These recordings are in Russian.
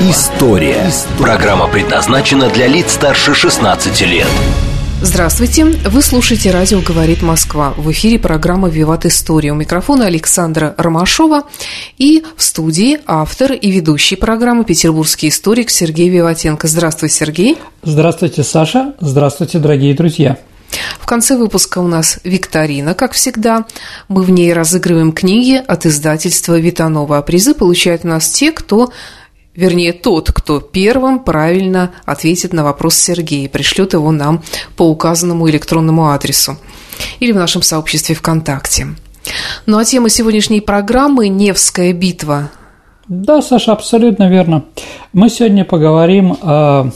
История». Программа предназначена для лиц старше 16 лет. Здравствуйте! Вы слушаете «Радио говорит Москва». В эфире программа «Виват История». У микрофона Александра Ромашова и в студии автор и ведущий программы петербургский историк Сергей Виватенко. Здравствуй, Сергей! Здравствуйте, Саша! Здравствуйте, дорогие друзья! В конце выпуска у нас викторина, как всегда. Мы в ней разыгрываем книги от издательства «Витанова». А призы получают у нас те, кто вернее, тот, кто первым правильно ответит на вопрос Сергея, пришлет его нам по указанному электронному адресу или в нашем сообществе ВКонтакте. Ну а тема сегодняшней программы – Невская битва. Да, Саша, абсолютно верно. Мы сегодня поговорим о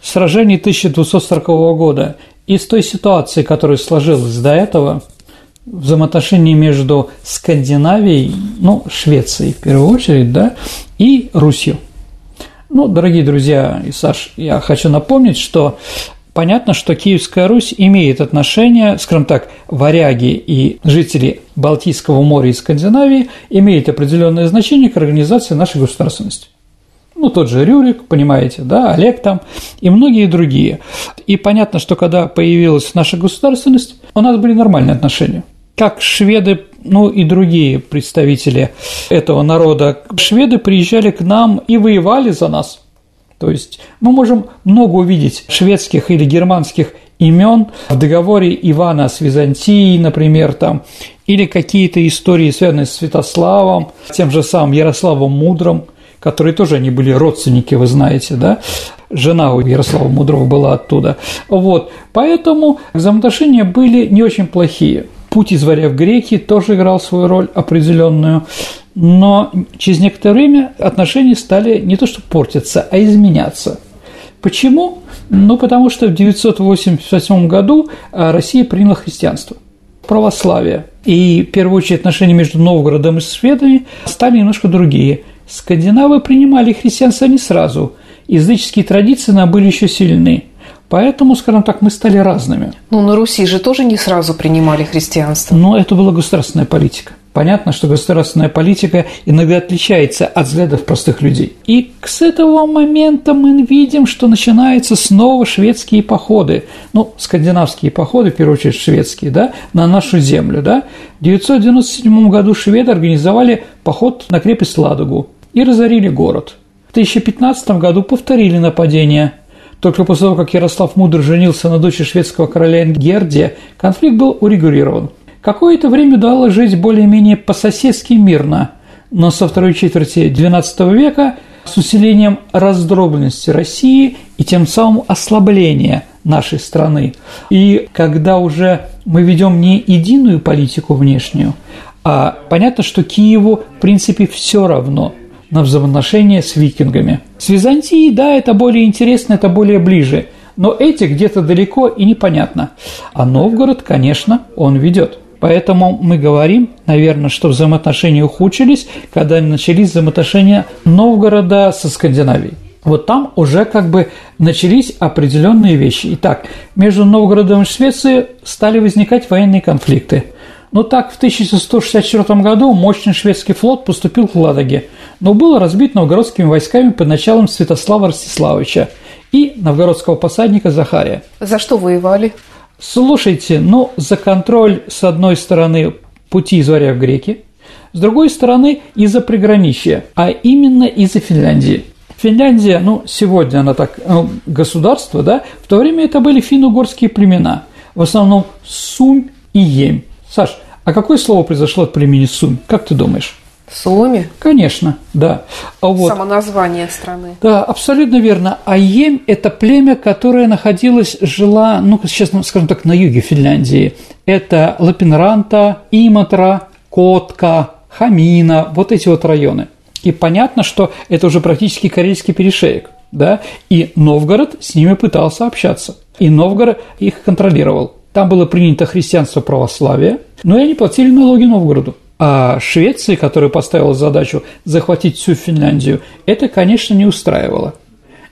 сражении 1240 года и с той ситуации, которая сложилась до этого, взаимоотношения между Скандинавией, ну, Швецией в первую очередь, да, и Русью. Ну, дорогие друзья и Саш, я хочу напомнить, что понятно, что Киевская Русь имеет отношение, скажем так, варяги и жители Балтийского моря и Скандинавии имеют определенное значение к организации нашей государственности. Ну, тот же Рюрик, понимаете, да, Олег там и многие другие. И понятно, что когда появилась наша государственность, у нас были нормальные отношения как шведы, ну и другие представители этого народа, шведы приезжали к нам и воевали за нас. То есть мы можем много увидеть шведских или германских имен в договоре Ивана с Византией, например, там, или какие-то истории, связанные с Святославом, тем же самым Ярославом Мудрым, которые тоже они были родственники, вы знаете, да, жена у Ярослава Мудрого была оттуда. Вот, поэтому взаимоотношения были не очень плохие путь из в греки тоже играл свою роль определенную, но через некоторое время отношения стали не то что портиться, а изменяться. Почему? Ну, потому что в 988 году а, Россия приняла христианство, православие. И, в первую очередь, отношения между Новгородом и шведами стали немножко другие. Скандинавы принимали христианство не сразу, языческие традиции нам были еще сильны – Поэтому, скажем так, мы стали разными. Ну, на Руси же тоже не сразу принимали христианство. Но это была государственная политика. Понятно, что государственная политика иногда отличается от взглядов простых людей. И с этого момента мы видим, что начинаются снова шведские походы, ну, скандинавские походы, в первую очередь шведские, да, на нашу землю, да. В 997 году шведы организовали поход на крепость Ладогу и разорили город. В 1015 году повторили нападение – только после того, как Ярослав Мудрый женился на дочери шведского короля Ингердия, конфликт был урегулирован. Какое-то время удалось жить более-менее по-соседски мирно, но со второй четверти XII века с усилением раздробленности России и тем самым ослабления нашей страны. И когда уже мы ведем не единую политику внешнюю, а понятно, что Киеву, в принципе, все равно – на взаимоотношения с викингами. С Византией, да, это более интересно, это более ближе, но эти где-то далеко и непонятно. А Новгород, конечно, он ведет. Поэтому мы говорим, наверное, что взаимоотношения ухудшились, когда начались взаимоотношения Новгорода со Скандинавией. Вот там уже как бы начались определенные вещи. Итак, между Новгородом и Швецией стали возникать военные конфликты. Но так в 1164 году мощный шведский флот поступил к Ладоге, но был разбит новгородскими войсками под началом Святослава Ростиславовича и новгородского посадника Захария. За что воевали? Слушайте, ну, за контроль, с одной стороны, пути из в Греки, с другой стороны, из-за приграничья, а именно из-за Финляндии. Финляндия, ну, сегодня она так, ну, государство, да, в то время это были финно-угорские племена, в основном Сумь и Емь. Саш, а какое слово произошло от племени Сумь? Как ты думаешь? Суми? Конечно, да. А вот, Само название страны. Да, абсолютно верно. А Ем – это племя, которое находилось, жила, ну, сейчас, скажем так, на юге Финляндии. Это Лапинранта, Иматра, Котка, Хамина, вот эти вот районы. И понятно, что это уже практически Карельский перешеек, да, и Новгород с ними пытался общаться – И Новгород их контролировал. Там было принято христианство православие, но и они платили налоги Новгороду. А Швеции, которая поставила задачу захватить всю Финляндию, это, конечно, не устраивало.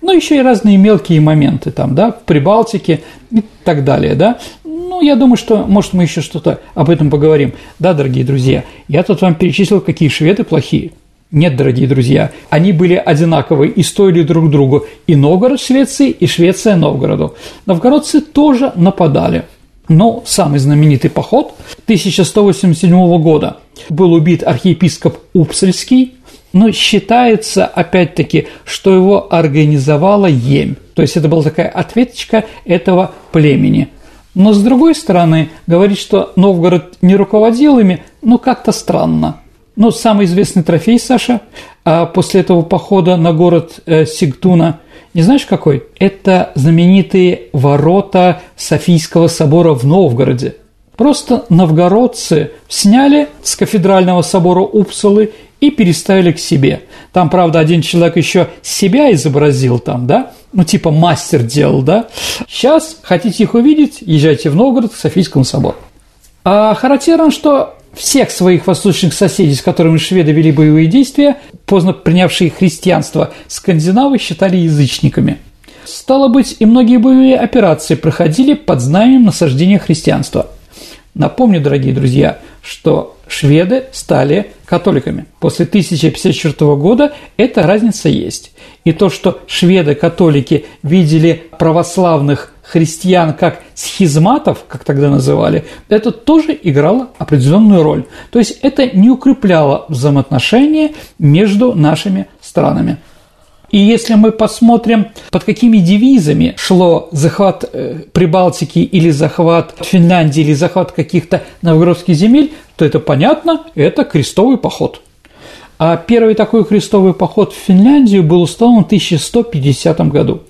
Ну, еще и разные мелкие моменты там, да, в Прибалтике и так далее, да. Ну, я думаю, что, может, мы еще что-то об этом поговорим. Да, дорогие друзья, я тут вам перечислил, какие шведы плохие. Нет, дорогие друзья, они были одинаковые и стоили друг другу и Новгород Швеции, и Швеция Новгороду. Новгородцы тоже нападали. Но самый знаменитый поход 1187 года был убит архиепископ Упсальский, но считается, опять-таки, что его организовала Емь. То есть это была такая ответочка этого племени. Но с другой стороны, говорить, что Новгород не руководил ими, ну как-то странно. Ну, самый известный трофей, Саша, а после этого похода на город э, Сигтуна, не знаешь какой? Это знаменитые ворота Софийского собора в Новгороде. Просто новгородцы сняли с кафедрального собора Упсалы и переставили к себе. Там, правда, один человек еще себя изобразил там, да? Ну, типа мастер делал, да? Сейчас хотите их увидеть, езжайте в Новгород к Софийскому собору. А характерно, что всех своих восточных соседей, с которыми шведы вели боевые действия, поздно принявшие христианство, скандинавы считали язычниками. Стало быть, и многие боевые операции проходили под знаменем насаждения христианства. Напомню, дорогие друзья, что шведы стали католиками. После 1054 года эта разница есть. И то, что шведы-католики видели православных христиан как схизматов, как тогда называли, это тоже играло определенную роль. То есть это не укрепляло взаимоотношения между нашими странами. И если мы посмотрим, под какими девизами шло захват э, Прибалтики или захват Финляндии или захват каких-то новгородских земель, то это понятно, это крестовый поход. А первый такой крестовый поход в Финляндию был устроен в 1150 году.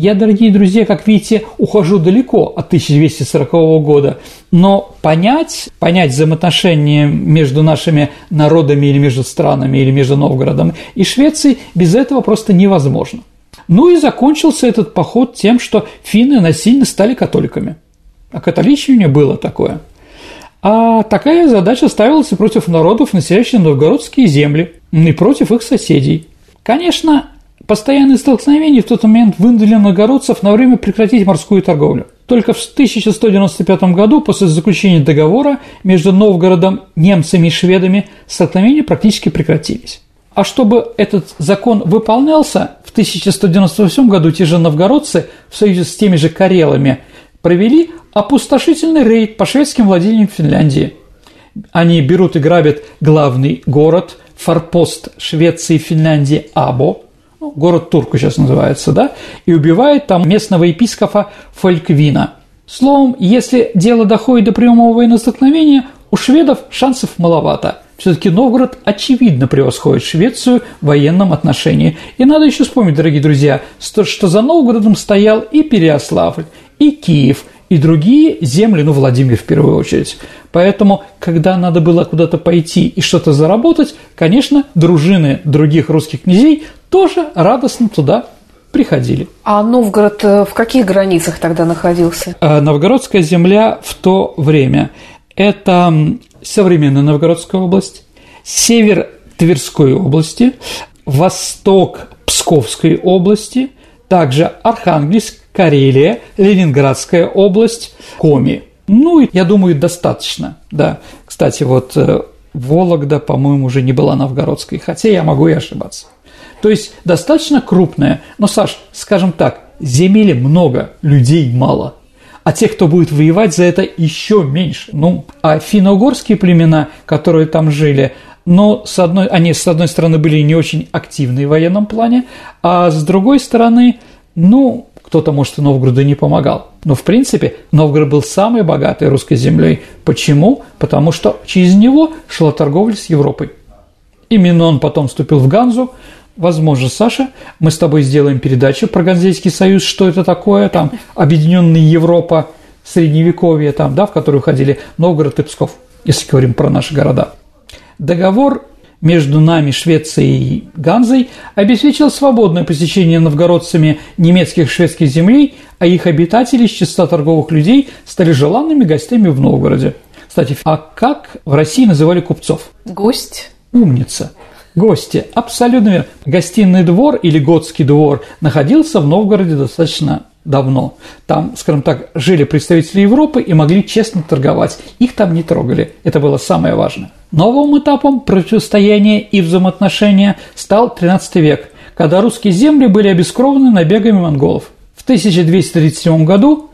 Я, дорогие друзья, как видите, ухожу далеко от 1240 года, но понять, понять взаимоотношения между нашими народами или между странами, или между Новгородом и Швецией без этого просто невозможно. Ну и закончился этот поход тем, что финны насильно стали католиками. А католичивание было такое. А такая задача ставилась и против народов, населяющих новгородские земли, и против их соседей. Конечно, Постоянные столкновения в тот момент вынудили новгородцев на время прекратить морскую торговлю. Только в 1195 году, после заключения договора между Новгородом, немцами и шведами, столкновения практически прекратились. А чтобы этот закон выполнялся, в 1198 году те же новгородцы в союзе с теми же карелами провели опустошительный рейд по шведским владениям Финляндии. Они берут и грабят главный город, форпост Швеции и Финляндии Або – город Турку сейчас называется, да, и убивает там местного епископа Фольквина. Словом, если дело доходит до прямого военного столкновения, у шведов шансов маловато. Все-таки Новгород очевидно превосходит Швецию в военном отношении. И надо еще вспомнить, дорогие друзья, что за Новгородом стоял и Переославль, и Киев, и другие земли, ну, Владимир в первую очередь. Поэтому, когда надо было куда-то пойти и что-то заработать, конечно, дружины других русских князей тоже радостно туда приходили. А Новгород э, в каких границах тогда находился? А Новгородская земля в то время – это современная Новгородская область, север Тверской области, восток Псковской области, также Архангельск, Карелия, Ленинградская область, Коми. Ну, я думаю, достаточно, да. Кстати, вот э, Вологда, по-моему, уже не была новгородской, хотя я могу и ошибаться. То есть достаточно крупная, но, Саш, скажем так, земели много, людей мало. А тех, кто будет воевать за это, еще меньше. Ну, а финно-угорские племена, которые там жили, но с одной, они, с одной стороны, были не очень активны в военном плане, а с другой стороны, ну, кто-то, может, и Новгороду не помогал. Но, в принципе, Новгород был самой богатой русской землей. Почему? Потому что через него шла торговля с Европой. Именно он потом вступил в Ганзу, Возможно, Саша, мы с тобой сделаем передачу про Ганзейский союз, что это такое, там, Объединенная Европа, Средневековье, там, да, в которую входили Новгород и Псков, если говорим про наши города. Договор между нами, Швецией и Ганзой, обеспечил свободное посещение новгородцами немецких и шведских землей, а их обитатели из числа торговых людей стали желанными гостями в Новгороде. Кстати, а как в России называли купцов? Гость. Умница. Гости. Абсолютно верно. Гостиный двор или готский двор находился в Новгороде достаточно давно. Там, скажем так, жили представители Европы и могли честно торговать. Их там не трогали. Это было самое важное. Новым этапом противостояния и взаимоотношения стал XIII век, когда русские земли были обескровлены набегами монголов. В 1237 году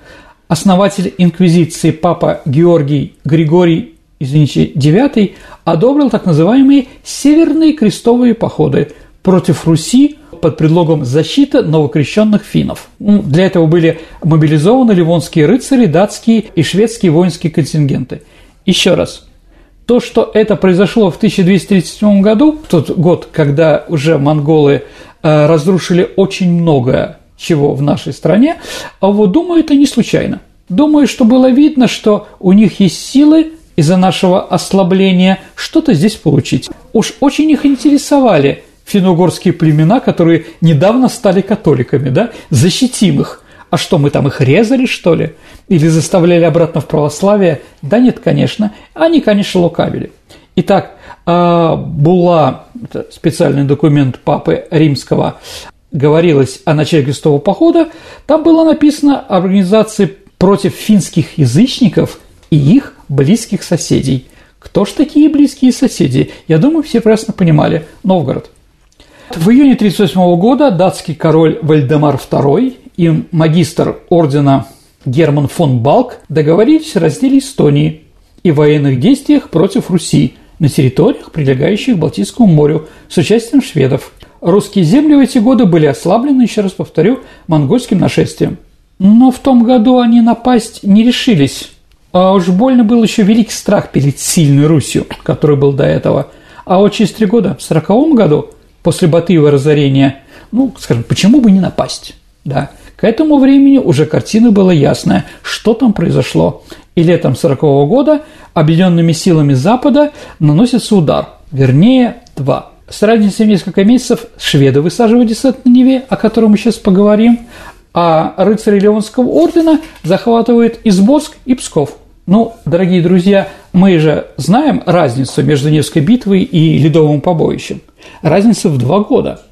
основатель инквизиции папа Георгий Григорий извините, IX одобрил так называемые «северные крестовые походы» против Руси под предлогом защиты новокрещенных финнов. Ну, для этого были мобилизованы ливонские рыцари, датские и шведские воинские контингенты. Еще раз, то, что это произошло в 1237 году, тот год, когда уже монголы э, разрушили очень многое чего в нашей стране, а вот думаю, это не случайно. Думаю, что было видно, что у них есть силы из-за нашего ослабления что-то здесь получить. Уж очень их интересовали финно-угорские племена, которые недавно стали католиками, да? Защитим их. А что, мы там их резали, что ли? Или заставляли обратно в православие? Да нет, конечно. Они, конечно, лукавили. Итак, а, это специальный документ Папы Римского, говорилось о начале крестового похода, там было написано организации против финских язычников и их близких соседей. Кто ж такие близкие соседи? Я думаю, все прекрасно понимали. Новгород. В июне 1938 года датский король Вальдемар II и магистр ордена Герман фон Балк договорились о разделе Эстонии и военных действиях против Руси на территориях, прилегающих к Балтийскому морю, с участием шведов. Русские земли в эти годы были ослаблены, еще раз повторю, монгольским нашествием. Но в том году они напасть не решились. А уж больно был еще великий страх перед сильной Русью, который был до этого. А вот через три года, в сороковом году, после Батыева разорения, ну, скажем, почему бы не напасть, да. К этому времени уже картина была ясная, что там произошло. И летом 40 -го года объединенными силами Запада наносится удар, вернее, два. С разницей в несколько месяцев шведы высаживают десант на Неве, о котором мы сейчас поговорим, а рыцари Леонского ордена захватывают Изборск и Псков. Ну, дорогие друзья, мы же знаем разницу между Невской битвой и Ледовым побоищем – разница в два года,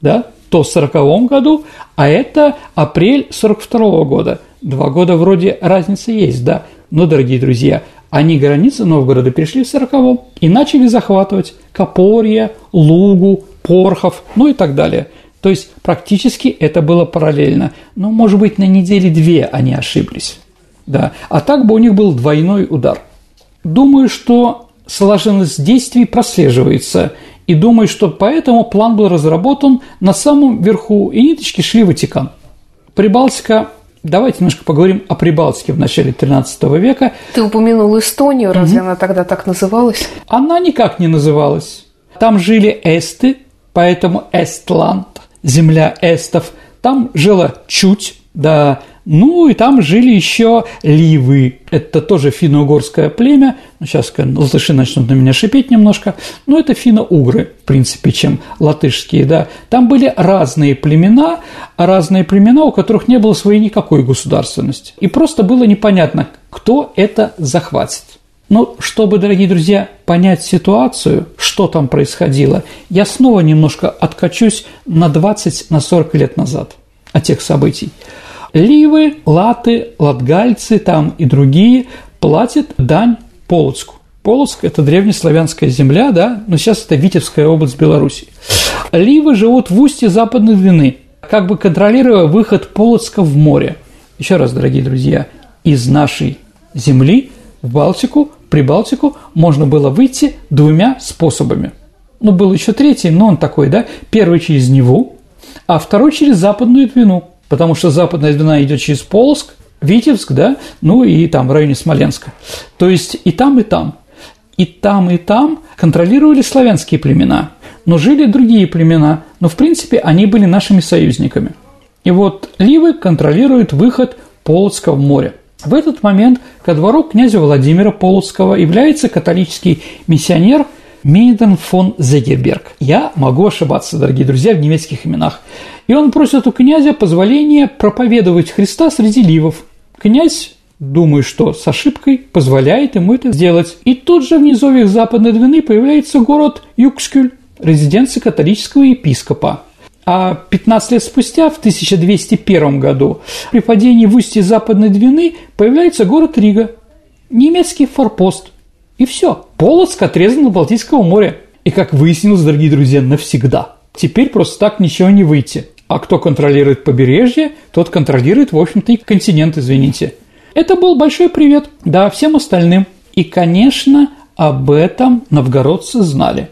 да, то в 40 году, а это апрель 42 года. Два года вроде разница есть, да, но, дорогие друзья, они границы Новгорода перешли в 40 и начали захватывать Копорье, Лугу, Порхов, ну и так далее. То есть практически это было параллельно. Но, может быть, на неделе две они ошиблись. Да. А так бы у них был двойной удар. Думаю, что слаженность действий прослеживается – и думаю, что поэтому план был разработан на самом верху, и ниточки шли в Ватикан. Прибалтика Давайте немножко поговорим о Прибалтике в начале XIII века. Ты упомянул Эстонию, разве угу. она тогда так называлась? Она никак не называлась. Там жили эсты, поэтому Эстланд, земля эстов. Там жило чуть, да, ну и там жили еще ливы. Это тоже финно-угорское племя. Ну, сейчас латыши начнут на меня шипеть немножко. Но это финно-угры, в принципе, чем латышские, да. Там были разные племена, разные племена, у которых не было своей никакой государственности. И просто было непонятно, кто это захватит. Но чтобы, дорогие друзья, понять ситуацию, что там происходило, я снова немножко откачусь на 20-40 на лет назад от тех событий. Ливы, латы, латгальцы там и другие платят дань Полоцку. Полоцк – это древнеславянская земля, да, но сейчас это Витебская область Беларуси. Ливы живут в устье Западной Двины, как бы контролируя выход Полоцка в море. Еще раз, дорогие друзья, из нашей земли в Балтику, Прибалтику можно было выйти двумя способами. Ну, был еще третий, но он такой, да, первый через Неву, а второй через Западную Двину – потому что западная Двина идет через Полск, Витебск, да, ну и там в районе Смоленска. То есть и там, и там. И там, и там контролировали славянские племена, но жили другие племена, но в принципе они были нашими союзниками. И вот Ливы контролируют выход Полоцка в море. В этот момент ко двору князя Владимира Полоцкого является католический миссионер Мейден фон Зегерберг. Я могу ошибаться, дорогие друзья, в немецких именах. И он просит у князя позволения проповедовать Христа среди ливов. Князь думаю, что с ошибкой позволяет ему это сделать. И тут же в низовьях Западной Двины появляется город Юкскюль, резиденция католического епископа. А 15 лет спустя, в 1201 году, при падении в устье Западной Двины появляется город Рига, немецкий форпост. И все, Полоцк отрезан от Балтийского моря. И, как выяснилось, дорогие друзья, навсегда. Теперь просто так ничего не выйти. А кто контролирует побережье, тот контролирует, в общем-то, и континент, извините. Это был большой привет, да, всем остальным. И, конечно, об этом новгородцы знали.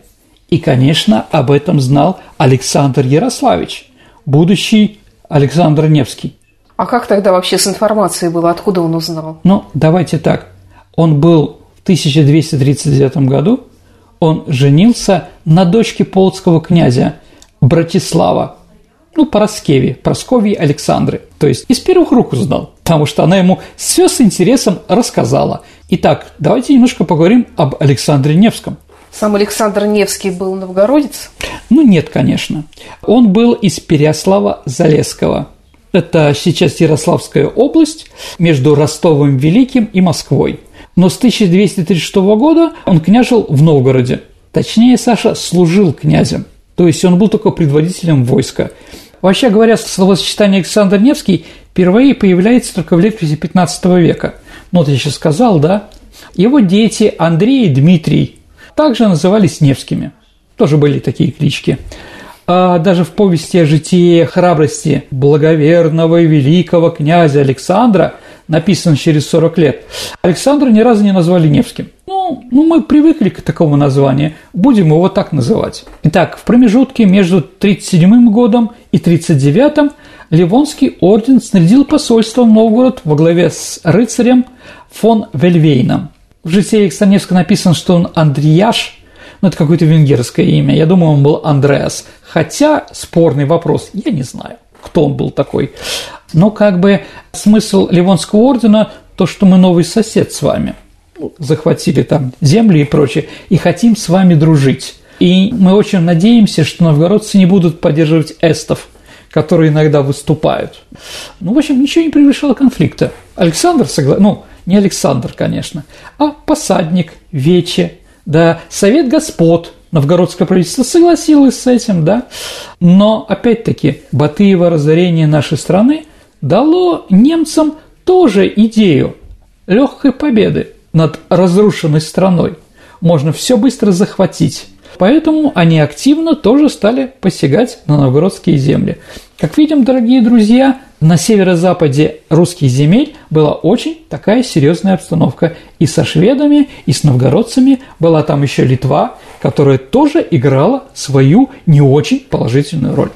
И, конечно, об этом знал Александр Ярославич, будущий Александр Невский. А как тогда вообще с информацией было? Откуда он узнал? Ну, давайте так. Он был в 1239 году, он женился на дочке полоцкого князя Братислава, ну, Пороскеве, Просковье Александры. То есть из первых рук узнал, потому что она ему все с интересом рассказала. Итак, давайте немножко поговорим об Александре Невском. Сам Александр Невский был новгородец? Ну, нет, конечно. Он был из Переяслава-Залесского. Это сейчас Ярославская область между Ростовом Великим и Москвой. Но с 1236 года он княжил в Новгороде. Точнее, Саша служил князем. То есть он был только предводителем войска. Вообще говоря, словосочетание Александр Невский впервые появляется только в летописи 15 века. Ну, вот я сейчас сказал, да? Его дети Андрей и Дмитрий также назывались Невскими. Тоже были такие клички. А даже в повести о житии храбрости благоверного и великого князя Александра, написан через 40 лет, Александра ни разу не назвали Невским. Ну, ну, мы привыкли к такому названию, будем его так называть. Итак, в промежутке между 37 годом и 39 Ливонский орден снарядил посольство в Новгород во главе с рыцарем фон Вельвейном – в житии Александра написано, что он Андреяш, ну, это какое-то венгерское имя. Я думаю, он был Андреас. Хотя спорный вопрос, я не знаю, кто он был такой. Но как бы смысл Ливонского ордена – то, что мы новый сосед с вами. Ну, захватили там земли и прочее, и хотим с вами дружить. И мы очень надеемся, что новгородцы не будут поддерживать эстов, которые иногда выступают. Ну, в общем, ничего не превышало конфликта. Александр согласен, ну, не Александр, конечно, а посадник, вече, да, совет господ, новгородское правительство согласилось с этим, да, но, опять-таки, Батыево разорение нашей страны дало немцам тоже идею легкой победы над разрушенной страной. Можно все быстро захватить. Поэтому они активно тоже стали посягать на новгородские земли. Как видим, дорогие друзья, на северо-западе русских земель была очень такая серьезная обстановка. И со шведами, и с новгородцами была там еще Литва, которая тоже играла свою не очень положительную роль.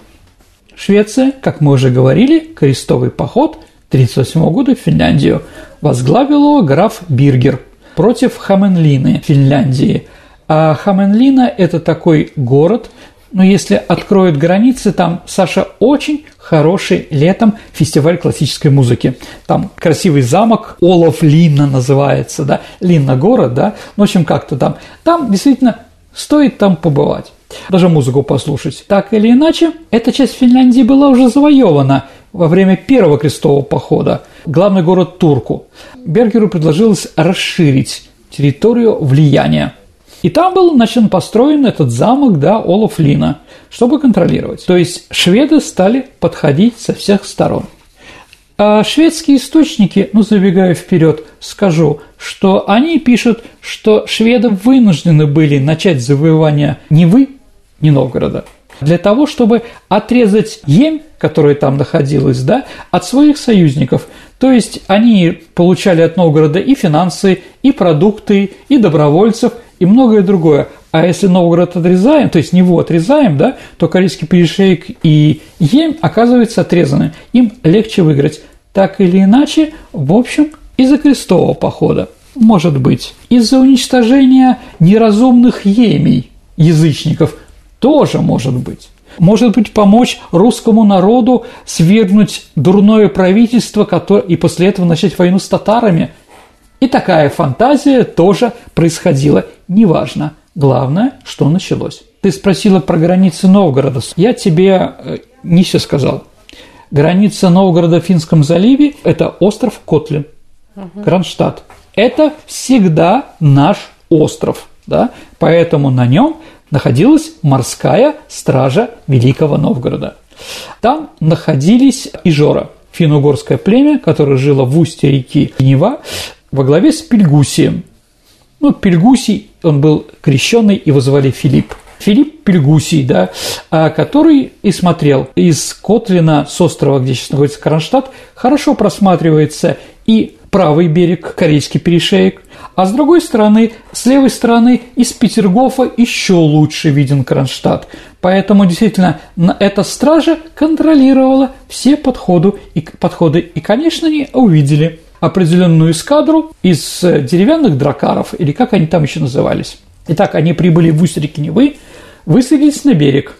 Швеция, как мы уже говорили, крестовый поход 1938 года в Финляндию возглавил его граф Биргер против Хаменлины Финляндии. А Хаменлина – это такой город, но если откроют границы, там, Саша, очень хороший летом фестиваль классической музыки. Там красивый замок, Олаф Линна называется, да, Линна город, да, ну, в общем, как-то там. Там действительно стоит там побывать, даже музыку послушать. Так или иначе, эта часть Финляндии была уже завоевана во время первого крестового похода, главный город Турку. Бергеру предложилось расширить территорию влияния. И там был, значит, построен этот замок, да, Олаф Лина, чтобы контролировать. То есть шведы стали подходить со всех сторон. А шведские источники, ну, забегая вперед, скажу, что они пишут, что шведы вынуждены были начать завоевание Невы, не Новгорода, для того, чтобы отрезать Емь, которая там находилась, да, от своих союзников. То есть они получали от Новгорода и финансы, и продукты, и добровольцев, и многое другое. А если Новгород отрезаем, то есть него отрезаем, да, то Корейский перешейк и Емь оказываются отрезаны. Им легче выиграть. Так или иначе, в общем, из-за крестового похода, может быть, из-за уничтожения неразумных емей, язычников, тоже может быть. Может быть, помочь русскому народу свергнуть дурное правительство и после этого начать войну с татарами – и такая фантазия тоже происходила, неважно. Главное, что началось. Ты спросила про границы Новгорода. Я тебе э, не все сказал. Граница Новгорода в Финском заливе – это остров Котлин, угу. Кронштадт. Это всегда наш остров, да? поэтому на нем находилась морская стража Великого Новгорода. Там находились Ижора, финно-угорское племя, которое жило в устье реки Нева, во главе с Пельгусием. Ну, Пельгусий, он был крещенный, его звали Филипп. Филипп Пельгусий, да, а, который и смотрел из Котлина с острова, где сейчас находится Кронштадт, хорошо просматривается и правый берег, Корейский перешеек, а с другой стороны, с левой стороны, из Петергофа еще лучше виден Кронштадт. Поэтому действительно эта стража контролировала все подходы и, подходы, и конечно, они увидели определенную эскадру из деревянных дракаров, или как они там еще назывались. Итак, они прибыли в устье реки Невы, высадились на берег.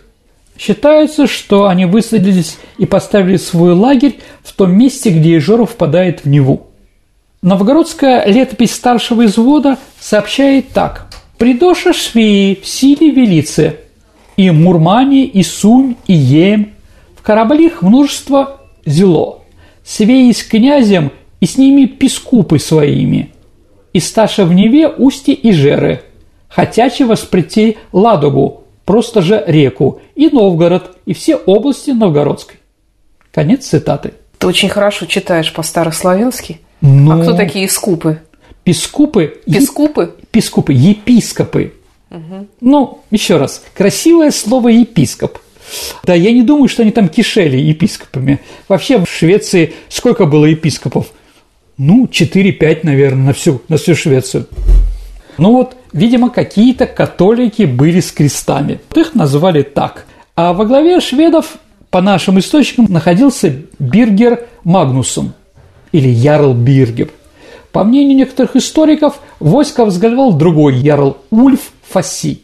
Считается, что они высадились и поставили свой лагерь в том месте, где Ижора впадает в Неву. Новгородская летопись старшего извода сообщает так. «Придоша швеи в силе велице, и Мурмане, и Сунь, и Ем, в кораблях множество зело, свеи с князем и с ними пискупы своими, и сташа в Неве устье и жеры, хотячи воспрети Ладогу, просто же реку, и Новгород, и все области Новгородской». Конец цитаты. Ты очень хорошо читаешь по-старославянски. Но... А кто такие скупы? Пискупы. Пискупы? Пискупы, епископы. Угу. Ну, еще раз, красивое слово епископ. Да, я не думаю, что они там кишели епископами. Вообще в Швеции сколько было епископов? Ну, 4-5, наверное, на всю, на всю Швецию. Ну вот, видимо, какие-то католики были с крестами. Их называли так. А во главе шведов, по нашим источникам, находился Биргер Магнусом – или Ярл Биргер. По мнению некоторых историков, войско возглавлял другой Ярл Ульф Фаси.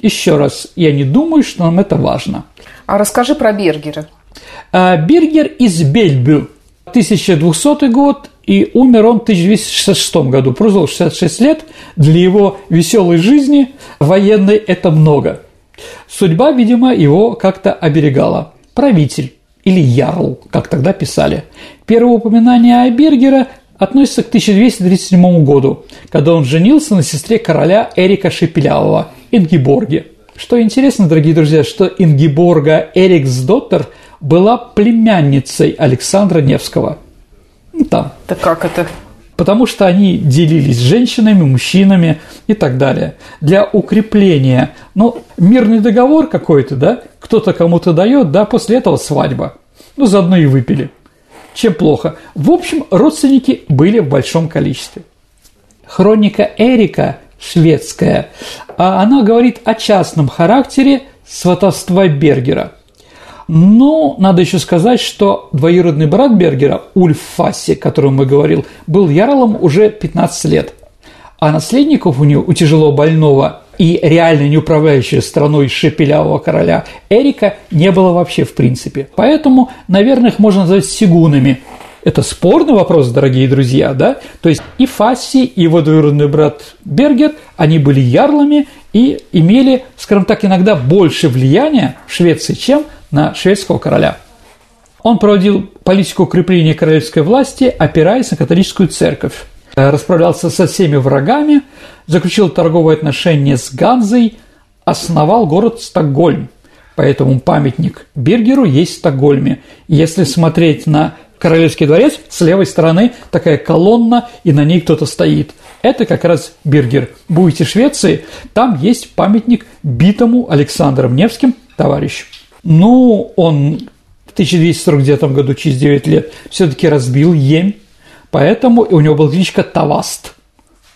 Еще раз, я не думаю, что нам это важно. А расскажи про Бергера. А, Бергер из Бельбю, 1200 год, и умер он в 1266 году. Прожил 66 лет. Для его веселой жизни военной это много. Судьба, видимо, его как-то оберегала. Правитель или Ярл, как тогда писали. Первое упоминание о Бергера относится к 1237 году, когда он женился на сестре короля Эрика Шепелявого, Ингиборге. Что интересно, дорогие друзья, что Ингиборга Эриксдоттер была племянницей Александра Невского. Ну, там. Да как это? Потому что они делились женщинами, мужчинами и так далее. Для укрепления, ну, мирный договор какой-то, да, кто-то кому-то дает, да, после этого свадьба. Ну, заодно и выпили. Чем плохо? В общем, родственники были в большом количестве. Хроника Эрика, шведская, а она говорит о частном характере сватовства Бергера. Но надо еще сказать, что двоюродный брат Бергера, Ульф Фасси, о котором мы говорил, был ярлом уже 15 лет. А наследников у него, у тяжело больного и реально не управляющего страной шепелявого короля Эрика не было вообще в принципе. Поэтому, наверное, их можно назвать сигунами. Это спорный вопрос, дорогие друзья, да? То есть и Фасси, и его двоюродный брат Бергер, они были ярлами и имели, скажем так, иногда больше влияния в Швеции, чем на шведского короля. Он проводил политику укрепления королевской власти, опираясь на католическую церковь. Расправлялся со всеми врагами, заключил торговые отношения с Ганзой, основал город Стокгольм. Поэтому памятник Бергеру есть в Стокгольме. Если смотреть на Королевский дворец, с левой стороны такая колонна, и на ней кто-то стоит. Это как раз Бергер. Будете в Швеции, там есть памятник битому Александром Невским товарищу. Ну, он в 1249 году, через 9 лет, все-таки разбил Емь, Поэтому у него была кличка Таваст.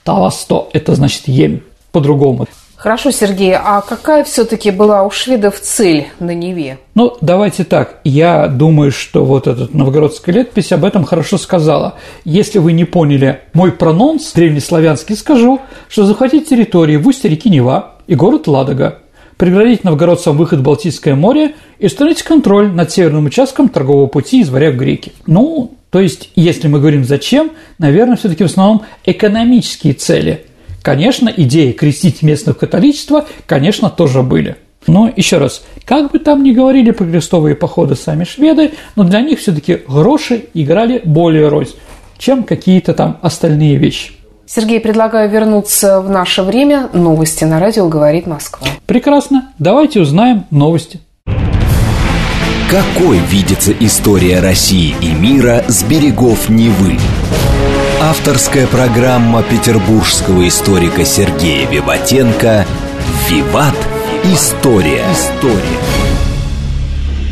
Тавасто – это значит Емь по-другому. Хорошо, Сергей, а какая все-таки была у шведов цель на Неве? Ну, давайте так. Я думаю, что вот этот новгородская летопись об этом хорошо сказала. Если вы не поняли мой прононс древнеславянский, скажу, что захватить территории в устье реки Нева и город Ладога, преградить новгородцам выход в Балтийское море и установить контроль над северным участком торгового пути из варяг греки. Ну, то есть, если мы говорим зачем, наверное, все-таки в основном экономические цели. Конечно, идеи крестить местных в католичество, конечно, тоже были. Но еще раз, как бы там ни говорили про крестовые походы сами шведы, но для них все-таки гроши играли более роль, чем какие-то там остальные вещи. Сергей, предлагаю вернуться в наше время. Новости на радио «Говорит Москва». Прекрасно. Давайте узнаем новости. Какой видится история России и мира с берегов Невы? Авторская программа петербургского историка Сергея Виватенко «Виват. История». История.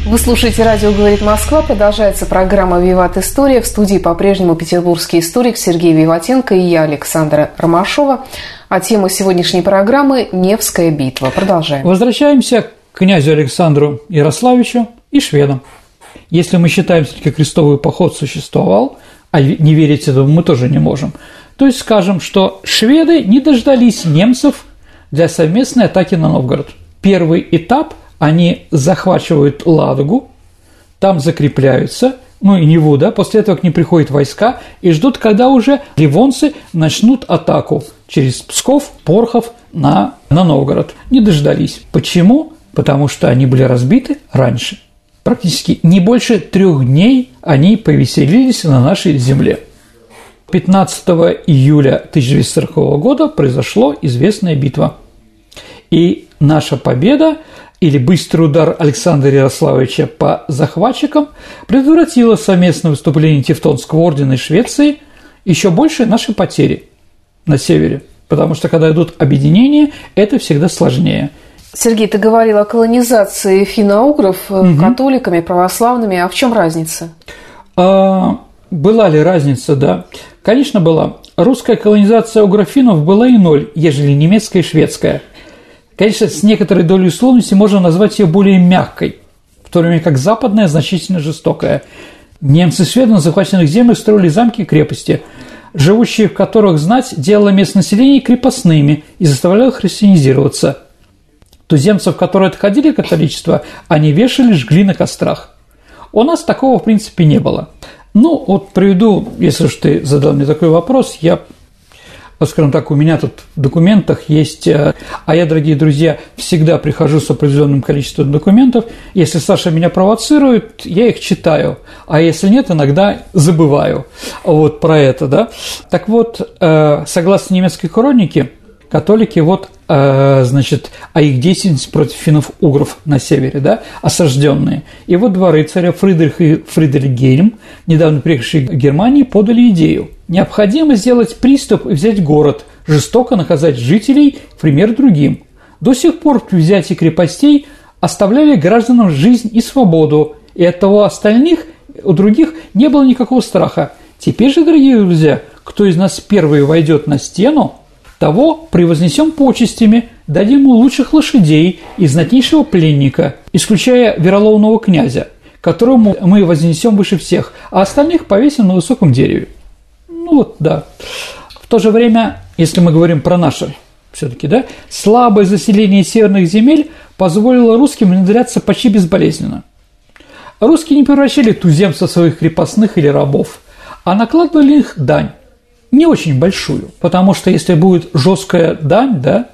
Вы слушаете «Радио говорит Москва». Продолжается программа «Виват История». В студии по-прежнему петербургский историк Сергей Виватенко и я, Александра Ромашова. А тема сегодняшней программы – Невская битва. Продолжаем. Возвращаемся к князю Александру Ярославичу и шведам. Если мы считаем, что крестовый поход существовал, а не верить этому мы тоже не можем, то есть скажем, что шведы не дождались немцев для совместной атаки на Новгород. Первый этап – они захватывают Ладогу, там закрепляются, ну и Неву, да, после этого к ним приходят войска и ждут, когда уже ливонцы начнут атаку через Псков, Порхов на, на Новгород. Не дождались. Почему? Потому что они были разбиты раньше. Практически не больше трех дней они повеселились на нашей земле. 15 июля 1940 года произошла известная битва. И наша победа или быстрый удар Александра Ярославовича по захватчикам предотвратило совместное выступление Тевтонского ордена и Швеции еще больше нашей потери на севере. Потому что когда идут объединения, это всегда сложнее. Сергей, ты говорил о колонизации финно-угров угу. католиками, православными. А в чем разница? А, была ли разница, да? Конечно, была. Русская колонизация угрофинов была и ноль, ежели немецкая и шведская – Конечно, с некоторой долей условности можно назвать ее более мягкой, в то время как западная значительно жестокая. Немцы и шведы на захваченных землях строили замки и крепости, живущие в которых знать делала местное население крепостными и заставляла христианизироваться. Туземцев, которые отходили от католичества, они вешали, жгли на кострах. У нас такого, в принципе, не было. Ну, вот приведу, если уж ты задал мне такой вопрос, я скажем так, у меня тут в документах есть, э, а я, дорогие друзья, всегда прихожу с определенным количеством документов. Если Саша меня провоцирует, я их читаю, а если нет, иногда забываю вот про это, да. Так вот, э, согласно немецкой хронике, католики вот э, значит, о их деятельности против финнов-угров на севере, да, осажденные. И вот два рыцаря, Фридрих и Фридрих Гейм, недавно приехавшие в Германии, подали идею. Необходимо сделать приступ и взять город, жестоко наказать жителей, пример другим. До сих пор при взятии крепостей оставляли гражданам жизнь и свободу, и от того остальных, у других не было никакого страха. Теперь же, дорогие друзья, кто из нас первый войдет на стену, того превознесем почестями, дадим ему лучших лошадей и знатнейшего пленника, исключая вероломного князя, которому мы вознесем выше всех, а остальных повесим на высоком дереве. Ну вот, да. В то же время, если мы говорим про наше все-таки, да, слабое заселение северных земель позволило русским внедряться почти безболезненно. Русские не превращали туземцев своих крепостных или рабов, а накладывали их дань не очень большую, потому что если будет жесткая дань, да,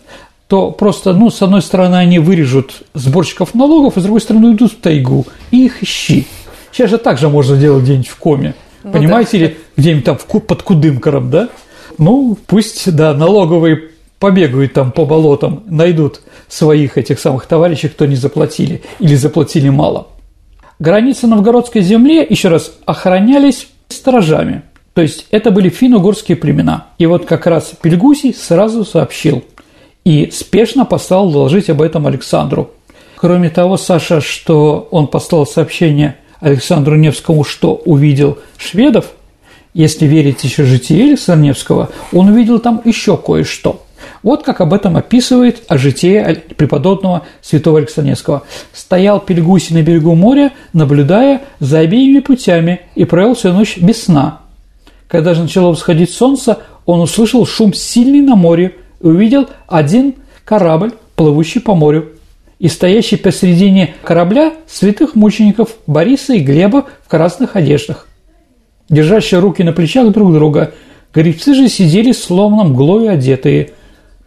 то просто, ну, с одной стороны, они вырежут сборщиков налогов, а с другой стороны, уйдут в тайгу и их ищи. Сейчас же так же можно делать где-нибудь в коме, ну, понимаете, да. или где-нибудь там под Кудымкаром, да? Ну, пусть, да, налоговые побегают там по болотам, найдут своих этих самых товарищей, кто не заплатили или заплатили мало. Границы новгородской земли, еще раз, охранялись сторожами – то есть это были финно-угорские племена. И вот как раз Пельгусий сразу сообщил и спешно послал доложить об этом Александру. Кроме того, Саша, что он послал сообщение Александру Невскому, что увидел шведов, если верить еще житие Александра Невского, он увидел там еще кое-что. Вот как об этом описывает о житие преподобного святого Александра Невского. «Стоял Пельгусий на берегу моря, наблюдая за обеими путями, и провел всю ночь без сна, когда же начало всходить солнце, он услышал шум сильный на море и увидел один корабль, плывущий по морю, и стоящий посредине корабля святых мучеников Бориса и Глеба в красных одеждах, держащие руки на плечах друг друга. Гребцы же сидели словно мглою одетые.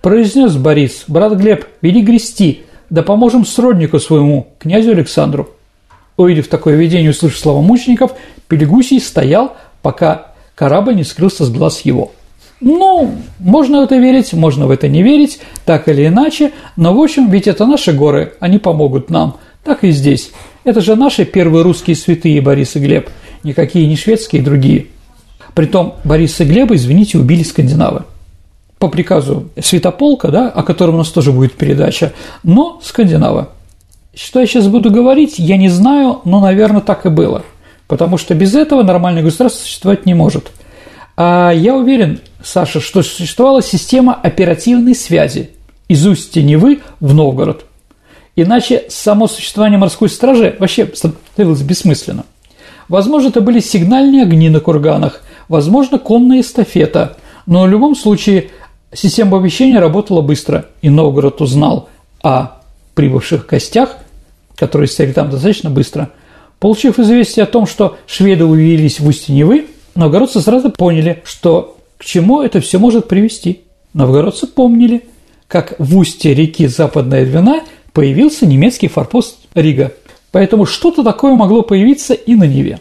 произнес Борис, брат Глеб, бери грести, да поможем сроднику своему, князю Александру. Увидев такое видение, услышав слова мучеников, Пелегусий стоял, пока корабль не скрылся с глаз его. Ну, можно в это верить, можно в это не верить, так или иначе, но в общем, ведь это наши горы, они помогут нам, так и здесь. Это же наши первые русские святые Борис и Глеб, никакие не шведские и другие. Притом Борис и Глеба, извините, убили скандинавы. По приказу Святополка, да, о котором у нас тоже будет передача, но скандинавы. Что я сейчас буду говорить, я не знаю, но, наверное, так и было. Потому что без этого нормальное государство существовать не может. А я уверен, Саша, что существовала система оперативной связи из устья Невы в Новгород. Иначе само существование морской стражи вообще становилось бессмысленно. Возможно, это были сигнальные огни на курганах, возможно, конная эстафета, но в любом случае система оповещения работала быстро, и Новгород узнал о прибывших гостях которые стояли там достаточно быстро. Получив известие о том, что шведы увелись в устье Невы, новгородцы сразу поняли, что к чему это все может привести. Новгородцы помнили, как в устье реки Западная Двина появился немецкий форпост Рига. Поэтому что-то такое могло появиться и на Неве.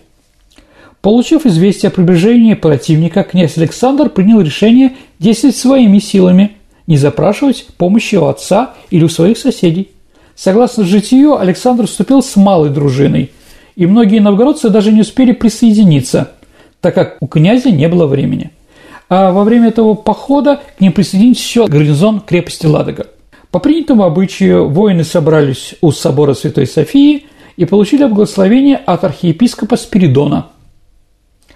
Получив известие о приближении противника, князь Александр принял решение действовать своими силами, не запрашивать помощи у отца или у своих соседей. Согласно житию, Александр вступил с малой дружиной, и многие новгородцы даже не успели присоединиться, так как у князя не было времени. А во время этого похода к ним присоединился еще гарнизон крепости Ладога. По принятому обычаю воины собрались у собора Святой Софии и получили благословение от архиепископа Спиридона.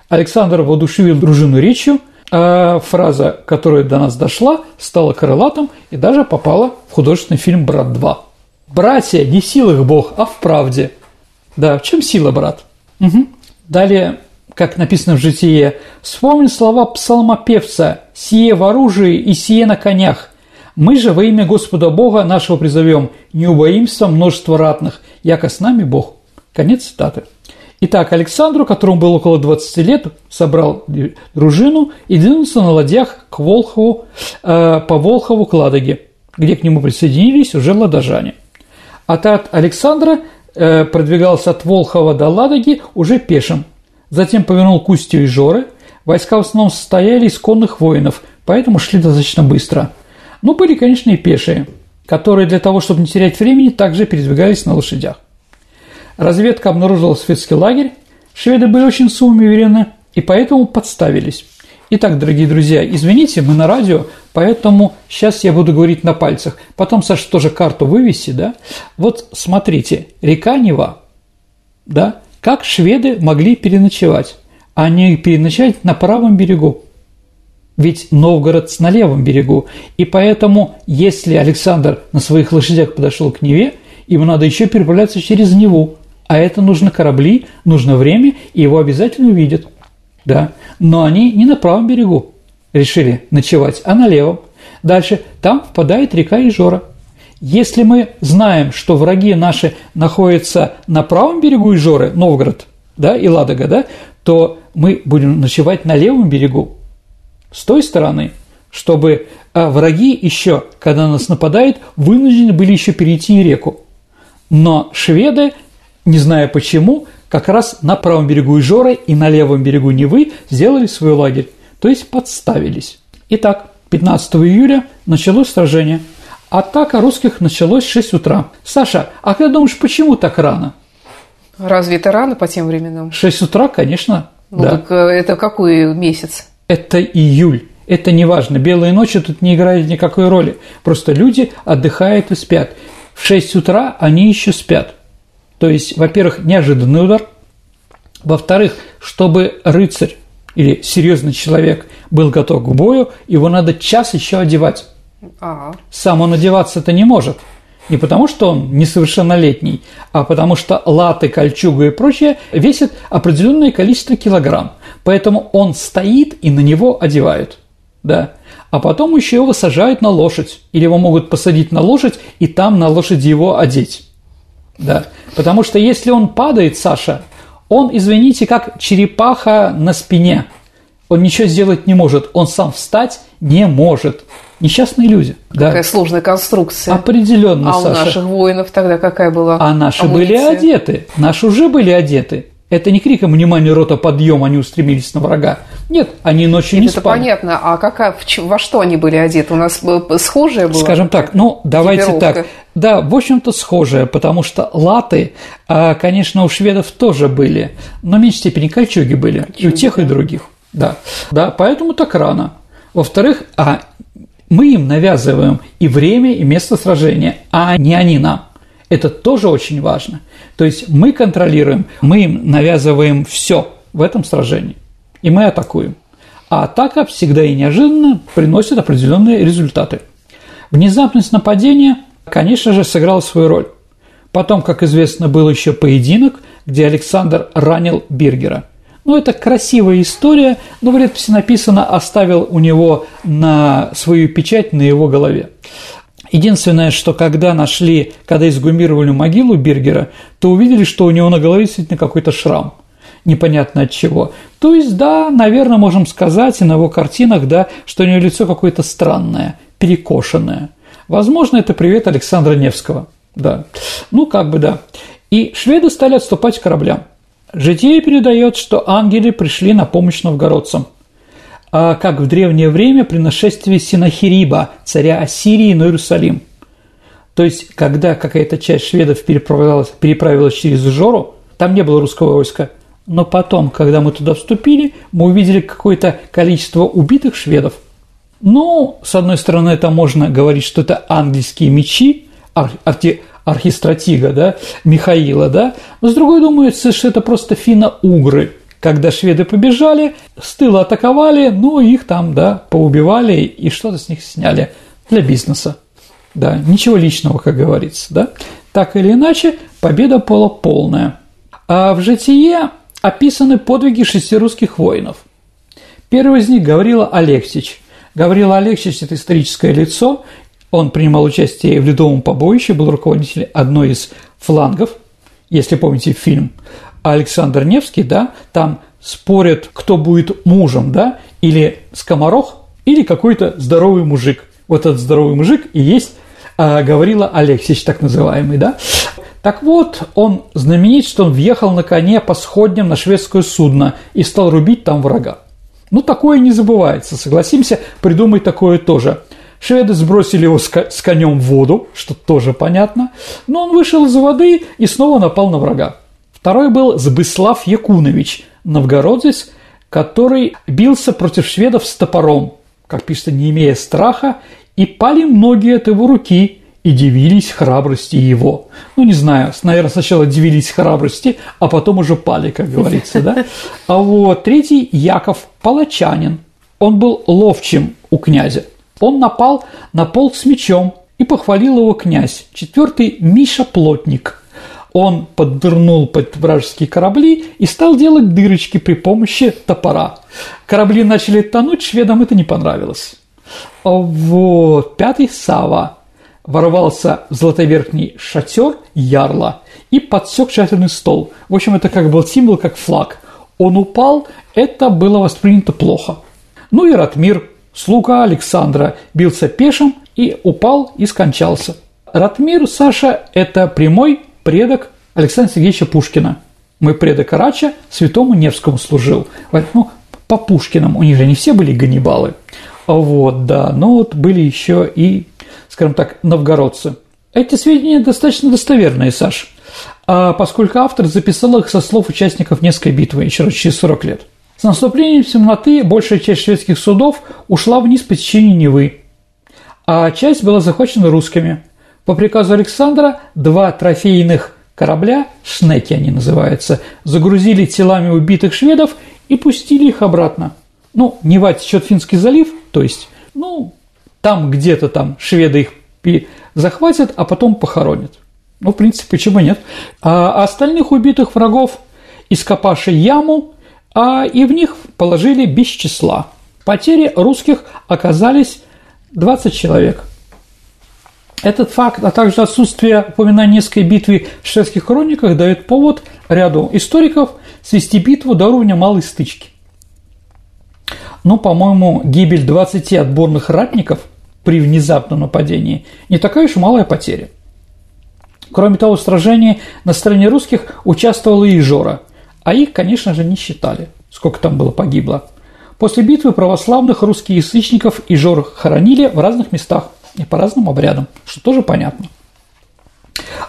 Александр воодушевил дружину речью, а фраза, которая до нас дошла, стала крылатым и даже попала в художественный фильм «Брат 2». Братья, не силах Бог, а в правде. Да, в чем сила, брат? Угу. Далее, как написано в житие, вспомни слова псалмопевца «Сие в оружии и сие на конях». Мы же во имя Господа Бога нашего призовем, не убоимся множества ратных, яко с нами Бог. Конец цитаты. Итак, Александру, которому было около 20 лет, собрал дружину и двинулся на ладьях к Волхову, э, по Волхову к Ладоге, где к нему присоединились уже ладожане – Отряд Александра э, продвигался от Волхова до Ладоги уже пешим. Затем повернул к устью Ижоры. Войска в основном состояли из конных воинов, поэтому шли достаточно быстро. Но были, конечно, и пешие, которые для того, чтобы не терять времени, также передвигались на лошадях. Разведка обнаружила светский лагерь. Шведы были очень суеверены и поэтому подставились. Итак, дорогие друзья, извините, мы на радио, поэтому сейчас я буду говорить на пальцах. Потом Саша тоже карту вывеси, да? Вот смотрите, река Нева, да? Как шведы могли переночевать? Они переночевать на правом берегу. Ведь Новгород на левом берегу. И поэтому, если Александр на своих лошадях подошел к Неве, ему надо еще переправляться через Неву. А это нужно корабли, нужно время, и его обязательно увидят да, но они не на правом берегу решили ночевать, а на левом. Дальше там впадает река Ижора. Если мы знаем, что враги наши находятся на правом берегу Ижоры, Новгород, да, и Ладога, да, то мы будем ночевать на левом берегу, с той стороны, чтобы а враги еще, когда на нас нападают, вынуждены были еще перейти реку. Но шведы, не зная почему, как раз на правом берегу Ижоры и на левом берегу Невы сделали свой лагерь, то есть подставились. Итак, 15 июля началось сражение. Атака русских началась в 6 утра. Саша, а ты думаешь, почему так рано? Разве это рано по тем временам? 6 утра, конечно. Ну, да. так э, это какой месяц? Это июль. Это не важно. Белые ночи тут не играют никакой роли. Просто люди отдыхают и спят. В 6 утра они еще спят. То есть, во-первых, неожиданный удар, во-вторых, чтобы рыцарь или серьезный человек был готов к бою, его надо час еще одевать. Ага. Сам он одеваться-то не может. Не потому, что он несовершеннолетний, а потому что латы, кольчуга и прочее весят определенное количество килограмм. Поэтому он стоит и на него одевают. Да. А потом еще его сажают на лошадь. Или его могут посадить на лошадь и там на лошади его одеть. Да. Потому что если он падает, Саша, он, извините, как черепаха на спине. Он ничего сделать не может, он сам встать не может. Несчастные люди. Какая да. сложная конструкция. Определенно, А Саша. у наших воинов тогда какая была А наши амуниция? были одеты. Наши уже были одеты. Это не криком «Внимание, рота, подъем!» они устремились на врага. Нет, они ночью Нет, не это спали. понятно. А какая, во что они были одеты? У нас схожая была? Скажем так, ну, давайте так. Да, в общем-то, схожая, потому что латы, а, конечно, у шведов тоже были, но в меньшей степени кольчуги были. Кольчуги, и у тех, да. и других. Да. да, поэтому так рано. Во-вторых, а мы им навязываем и время, и место сражения, а не они нам. Это тоже очень важно. То есть мы контролируем, мы им навязываем все в этом сражении, и мы атакуем. А атака всегда и неожиданно приносит определенные результаты. Внезапность нападения, конечно же, сыграла свою роль. Потом, как известно, был еще поединок, где Александр ранил Биргера. Ну, это красивая история, но в летописи написано «оставил у него на свою печать на его голове». Единственное, что когда нашли, когда изгумировали могилу Бергера, то увидели, что у него на голове действительно какой-то шрам непонятно от чего. То есть, да, наверное, можем сказать и на его картинах, да, что у него лицо какое-то странное, перекошенное. Возможно, это привет Александра Невского. Да. Ну, как бы да. И шведы стали отступать к кораблям. Житие передает, что ангелы пришли на помощь новгородцам – как в древнее время при нашествии Синахириба, царя Ассирии на Иерусалим. То есть, когда какая-то часть шведов переправилась, переправилась через Жору, там не было русского войска, но потом, когда мы туда вступили, мы увидели какое-то количество убитых шведов. Ну, с одной стороны, это можно говорить, что это английские мечи, арти, архистратига, да, Михаила, да, но с другой что это просто финно-угры – когда шведы побежали, с тыла атаковали, ну, их там, да, поубивали и что-то с них сняли для бизнеса. Да, ничего личного, как говорится, да. Так или иначе, победа была полная. А в житие описаны подвиги шести русских воинов. Первый из них Гаврила Алексич. Гаврила Алексич – это историческое лицо, он принимал участие в Ледовом побоище, был руководителем одной из флангов, если помните фильм. Александр Невский, да, там спорят, кто будет мужем, да, или скоморох, или какой-то здоровый мужик. Вот этот здоровый мужик и есть а, Гаврила Алексеевич, так называемый, да. Так вот, он знаменит, что он въехал на коне по сходням на шведское судно и стал рубить там врага. Ну, такое не забывается, согласимся, придумать такое тоже. Шведы сбросили его с конем в воду, что тоже понятно, но он вышел из воды и снова напал на врага. Второй был Забыслав Якунович, новгородец, который бился против шведов с топором, как пишется, не имея страха, и пали многие от его руки и дивились храбрости его. Ну, не знаю, наверное, сначала дивились храбрости, а потом уже пали, как говорится, да? А вот третий Яков Палачанин. Он был ловчим у князя. Он напал на полк с мечом и похвалил его князь. Четвертый Миша Плотник – он поддырнул под вражеские корабли и стал делать дырочки при помощи топора. Корабли начали тонуть, шведам это не понравилось. Вот, пятый Сава ворвался в золотоверхний шатер Ярла и подсек шатерный стол. В общем, это как был символ, как флаг. Он упал, это было воспринято плохо. Ну и Ратмир, слуга Александра, бился пешим и упал и скончался. Ратмир, Саша, это прямой предок Александра Сергеевича Пушкина. Мой предок Арача святому Невскому служил. Ну, по Пушкинам, у них же не все были ганнибалы. Вот, да, но вот были еще и, скажем так, новгородцы. Эти сведения достаточно достоверные, Саш, а поскольку автор записал их со слов участников Невской битвы еще раз через 40 лет. С наступлением темноты большая часть шведских судов ушла вниз по течению Невы, а часть была захвачена русскими. По приказу Александра два трофейных корабля, шнеки они называются, загрузили телами убитых шведов и пустили их обратно. Ну, Нева течет Финский залив, то есть, ну, там где-то там шведы их захватят, а потом похоронят. Ну, в принципе, почему нет? А остальных убитых врагов ископаши яму, а и в них положили без числа. Потери русских оказались 20 человек. Этот факт, а также отсутствие упоминания низкой битвы в шведских хрониках дает повод ряду историков свести битву до уровня малой стычки. Ну, по-моему, гибель 20 отборных ратников при внезапном нападении не такая уж малая потеря. Кроме того, в сражении на стороне русских участвовала и Жора, а их, конечно же, не считали, сколько там было погибло. После битвы православных русских язычников и Жор хоронили в разных местах и по разным обрядам, что тоже понятно.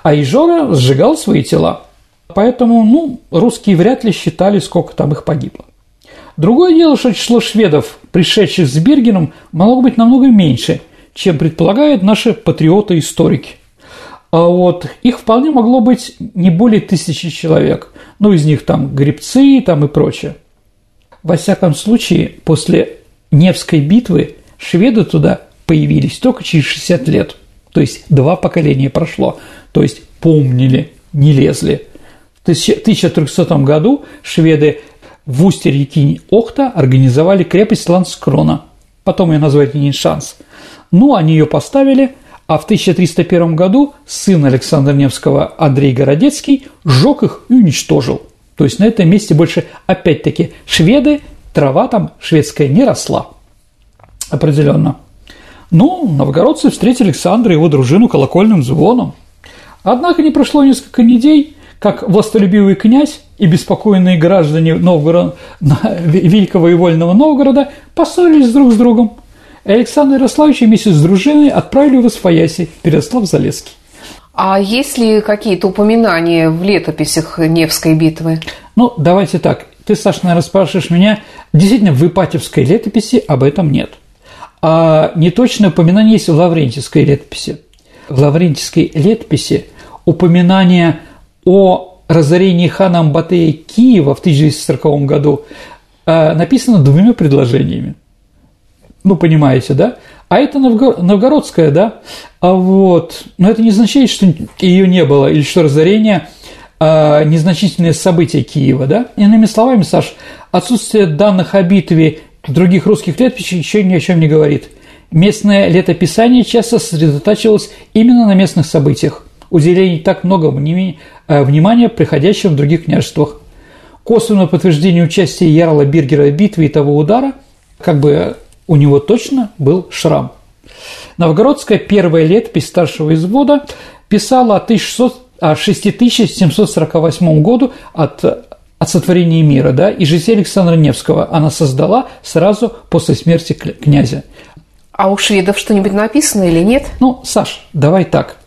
А Ижора сжигал свои тела, поэтому ну, русские вряд ли считали, сколько там их погибло. Другое дело, что число шведов, пришедших с Бергеном, могло быть намного меньше, чем предполагают наши патриоты-историки. А вот их вполне могло быть не более тысячи человек. Ну, из них там гребцы там и прочее. Во всяком случае, после Невской битвы шведы туда появились только через 60 лет. То есть два поколения прошло. То есть помнили, не лезли. В 1300 году шведы в устье реки Охта организовали крепость Ланскрона. Потом ее назвали не шанс. Ну, они ее поставили – а в 1301 году сын Александра Невского Андрей Городецкий сжег их и уничтожил. То есть на этом месте больше, опять-таки, шведы, трава там шведская не росла. Определенно. Ну, новгородцы встретили Александра и его дружину колокольным звоном. Однако не прошло несколько недель, как властолюбивый князь и беспокойные граждане Новгорода, великого и вольного Новгорода поссорились друг с другом – Александр Ярославич вместе с дружиной отправили в Освояси, Переслав-Залесский. А есть ли какие-то упоминания в летописях Невской битвы? Ну, давайте так. Ты, Саша, наверное, спрашиваешь меня. Действительно, в Ипатьевской летописи об этом нет. А неточное упоминание есть в Лаврентьевской летописи. В Лаврентьевской летописи упоминание о разорении хана Амбатея Киева в 1240 году а, написано двумя предложениями ну, понимаете, да? А это новгородская, да? А вот, но это не означает, что ее не было, или что разорение а, незначительное событие Киева, да? Иными словами, Саш, отсутствие данных о битве других русских летописей еще ни о чем не говорит. Местное летописание часто сосредотачивалось именно на местных событиях, уделяя так много э, внимания приходящим в других княжествах. Косвенное подтверждение участия Ярла Биргера в битве и того удара, как бы у него точно был шрам. Новгородская первая летопись старшего извода писала о, 1600, о 6748 году от, от сотворения мира, да, и жизнь Александра Невского она создала сразу после смерти князя. А у шведов что-нибудь написано или нет? Ну, Саш, давай так.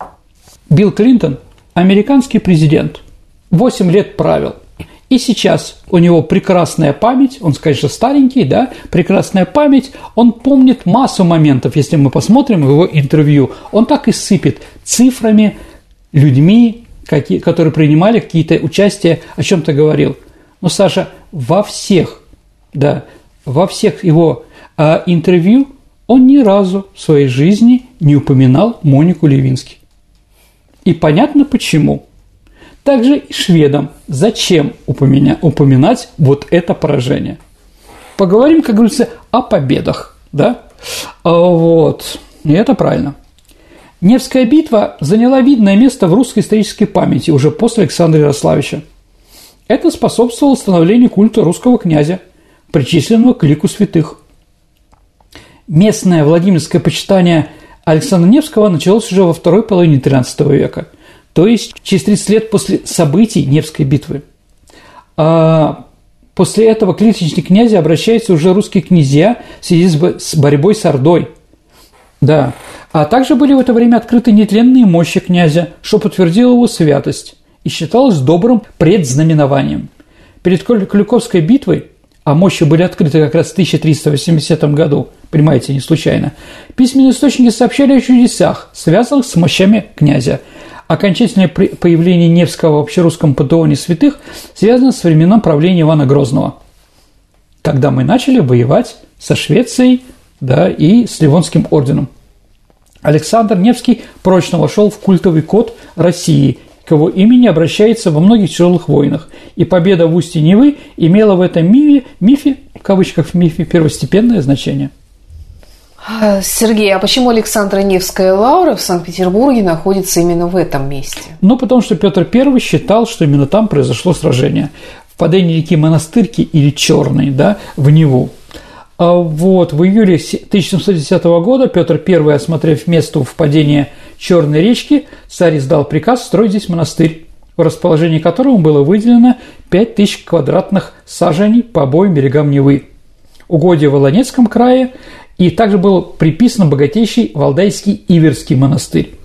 Билл Клинтон – американский президент, 8 лет правил. И сейчас у него прекрасная память, он, конечно, старенький, да, прекрасная память, он помнит массу моментов, если мы посмотрим его интервью, он так и сыпет цифрами, людьми, какие, которые принимали какие-то участия, о чем-то говорил. Но, Саша, во всех, да, во всех его э, интервью он ни разу в своей жизни не упоминал Монику Левински. И понятно почему – также и шведам зачем упомя... упоминать вот это поражение. Поговорим, как говорится, о победах, да? А вот, и это правильно. Невская битва заняла видное место в русской исторической памяти уже после Александра Ярославича. Это способствовало становлению культа русского князя, причисленного к лику святых. Местное Владимирское почитание Александра Невского началось уже во второй половине XIII века – то есть через 30 лет после событий Невской битвы. А после этого к личности князя обращаются уже русские князья в связи с борьбой с Ордой. Да. А также были в это время открыты нетленные мощи князя, что подтвердило его святость и считалось добрым предзнаменованием. Перед Клюковской битвой, а мощи были открыты как раз в 1380 году, понимаете, не случайно, письменные источники сообщали о чудесах, связанных с мощами князя – окончательное появление Невского в общерусском пантеоне святых связано с временем правления Ивана Грозного, когда мы начали воевать со Швецией да, и с Ливонским орденом. Александр Невский прочно вошел в культовый код России, к его имени обращается во многих тяжелых войнах, и победа в устье Невы имела в этом мифе, мифе в кавычках в мифе, первостепенное значение – Сергей, а почему Александра Невская лаура в Санкт-Петербурге находится именно в этом месте? Ну, потому что Петр I считал, что именно там произошло сражение. Впадение реки Монастырки или Черной, да, в Неву. А вот в июле 1710 года Петр I, осмотрев место впадения Черной речки, царь издал приказ строить здесь монастырь, в расположении которого было выделено 5000 квадратных сажений по обоим берегам Невы. Угодья в Волонецком крае, и также был приписан богатейший Валдайский Иверский монастырь.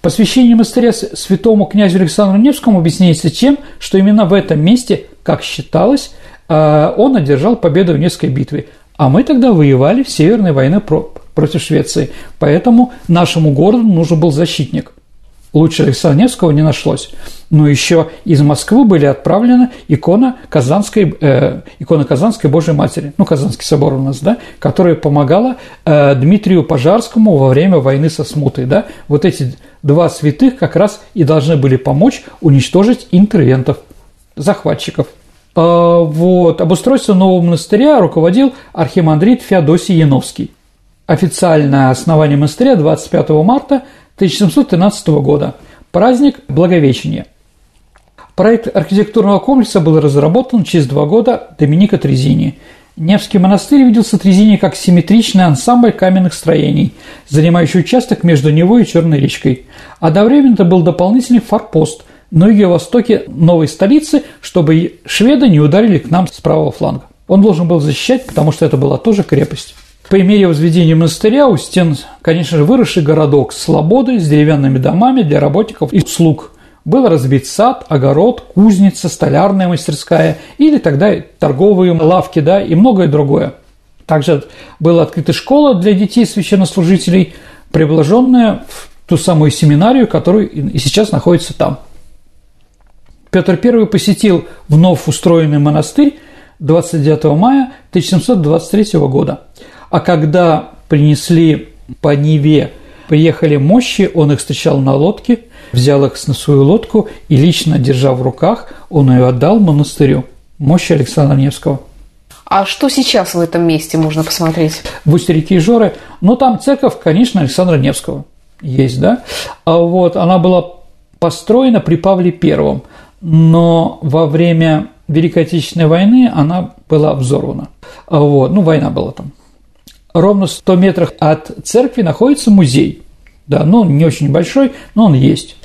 Посвящение монастыря святому князю Александру Невскому объясняется тем, что именно в этом месте, как считалось, а, он одержал победу в Невской битве. А мы тогда воевали в Северной войне против Швеции. Поэтому нашему городу нужен был защитник. Лучше Александра Невского не нашлось. Но еще из Москвы были отправлены икона Казанской, э, икона Казанской Божьей Матери, ну, Казанский собор у нас, да, которая помогала э, Дмитрию Пожарскому во время войны со Смутой, да. Вот эти два святых как раз и должны были помочь уничтожить интервентов, захватчиков. А, вот. Обустройство нового монастыря руководил архимандрит Феодосий Яновский. Официальное основание монастыря 25 марта 1713 года. Праздник Благовещения. Проект архитектурного комплекса был разработан через два года Доминика Трезини. Невский монастырь виделся Трезини как симметричный ансамбль каменных строений, занимающий участок между него и Черной речкой. Одновременно это был дополнительный форпост на юго-востоке новой столицы, чтобы шведы не ударили к нам с правого фланга. Он должен был защищать, потому что это была тоже крепость. По мере возведения монастыря у стен, конечно же, выросший городок с слободой, с деревянными домами для работников и слуг. Был разбит сад, огород, кузница, столярная мастерская или тогда торговые лавки, да, и многое другое. Также была открыта школа для детей священнослужителей, приближенная в ту самую семинарию, которая и сейчас находится там. Петр I посетил вновь устроенный монастырь 29 мая 1723 года. А когда принесли по Неве, приехали мощи, он их встречал на лодке, взял их на свою лодку и лично, держа в руках, он ее отдал монастырю. Мощи Александра Невского. А что сейчас в этом месте можно посмотреть? В устье реки Жоры. Ну, там церковь, конечно, Александра Невского есть, да. А вот она была построена при Павле Первом, но во время Великой Отечественной войны она была взорвана. А вот, ну, война была там ровно 100 метрах от церкви находится музей. Да, ну, не очень большой, но он есть.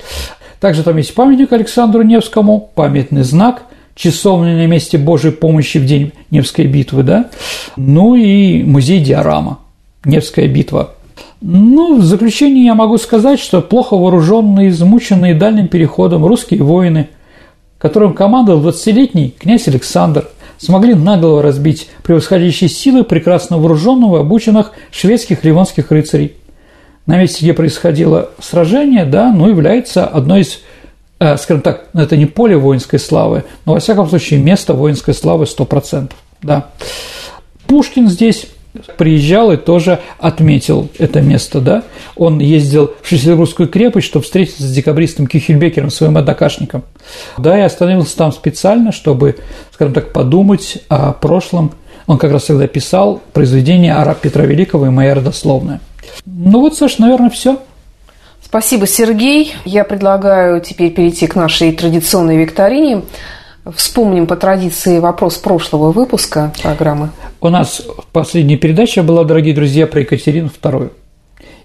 Также там есть памятник Александру Невскому, памятный знак, часовня на месте Божьей помощи в день Невской битвы, да, ну и музей диорама, Невская битва. Ну, в заключение я могу сказать, что плохо вооруженные, измученные дальним переходом русские воины, которым командовал 20-летний князь Александр, смогли наголо разбить превосходящие силы прекрасно вооруженного, обученных шведских ливонских рыцарей. На месте, где происходило сражение, да, ну, является одной из, э, скажем так, ну, это не поле воинской славы, но, во всяком случае, место воинской славы 100%. Да. Пушкин здесь приезжал и тоже отметил это место, да. Он ездил в Шлиссельбургскую крепость, чтобы встретиться с декабристом Кюхельбекером, своим однокашником. Да, и остановился там специально, чтобы, скажем так, подумать о прошлом. Он как раз тогда писал произведение «Араб Петра Великого» и «Моя родословная». Ну вот, Саш, наверное, все. Спасибо, Сергей. Я предлагаю теперь перейти к нашей традиционной викторине. Вспомним по традиции вопрос прошлого выпуска программы. У нас последняя передача была, дорогие друзья, про Екатерину II.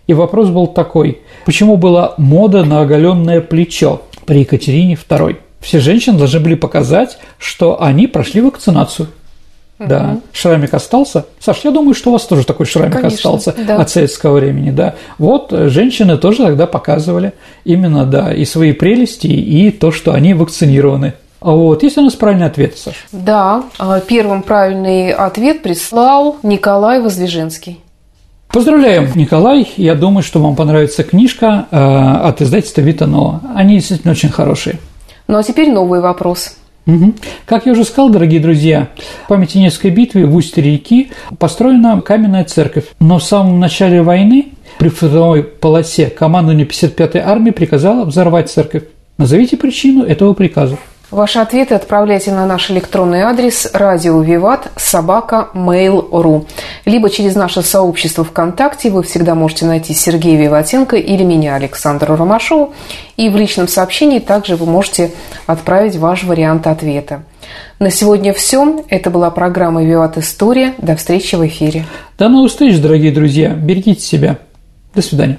И вопрос был такой, почему была мода на оголенное плечо при Екатерине II? Все женщины должны были показать, что они прошли вакцинацию. Угу. Да, шрамик остался. Саш, я думаю, что у вас тоже такой шрамик Конечно, остался да. от советского времени, да. Вот женщины тоже тогда показывали именно, да, и свои прелести, и то, что они вакцинированы. А вот, есть у нас правильный ответ, Саша? Да, а, первым правильный ответ прислал Николай Воздвиженский. Поздравляем, Николай. Я думаю, что вам понравится книжка э, от издательства Витанова. Они действительно очень хорошие. Ну а теперь новый вопрос. Угу. Как я уже сказал, дорогие друзья, в памяти Невской битвы в устье реки построена каменная церковь. Но в самом начале войны при фронтовой полосе командование 55-й армии приказало взорвать церковь. Назовите причину этого приказа. Ваши ответы отправляйте на наш электронный адрес радио Виват собака mail.ru либо через наше сообщество ВКонтакте вы всегда можете найти Сергея Виватенко или меня, Александра Ромашова, и в личном сообщении также вы можете отправить ваш вариант ответа. На сегодня все. Это была программа «Виват История». До встречи в эфире. До новых встреч, дорогие друзья. Берегите себя. До свидания.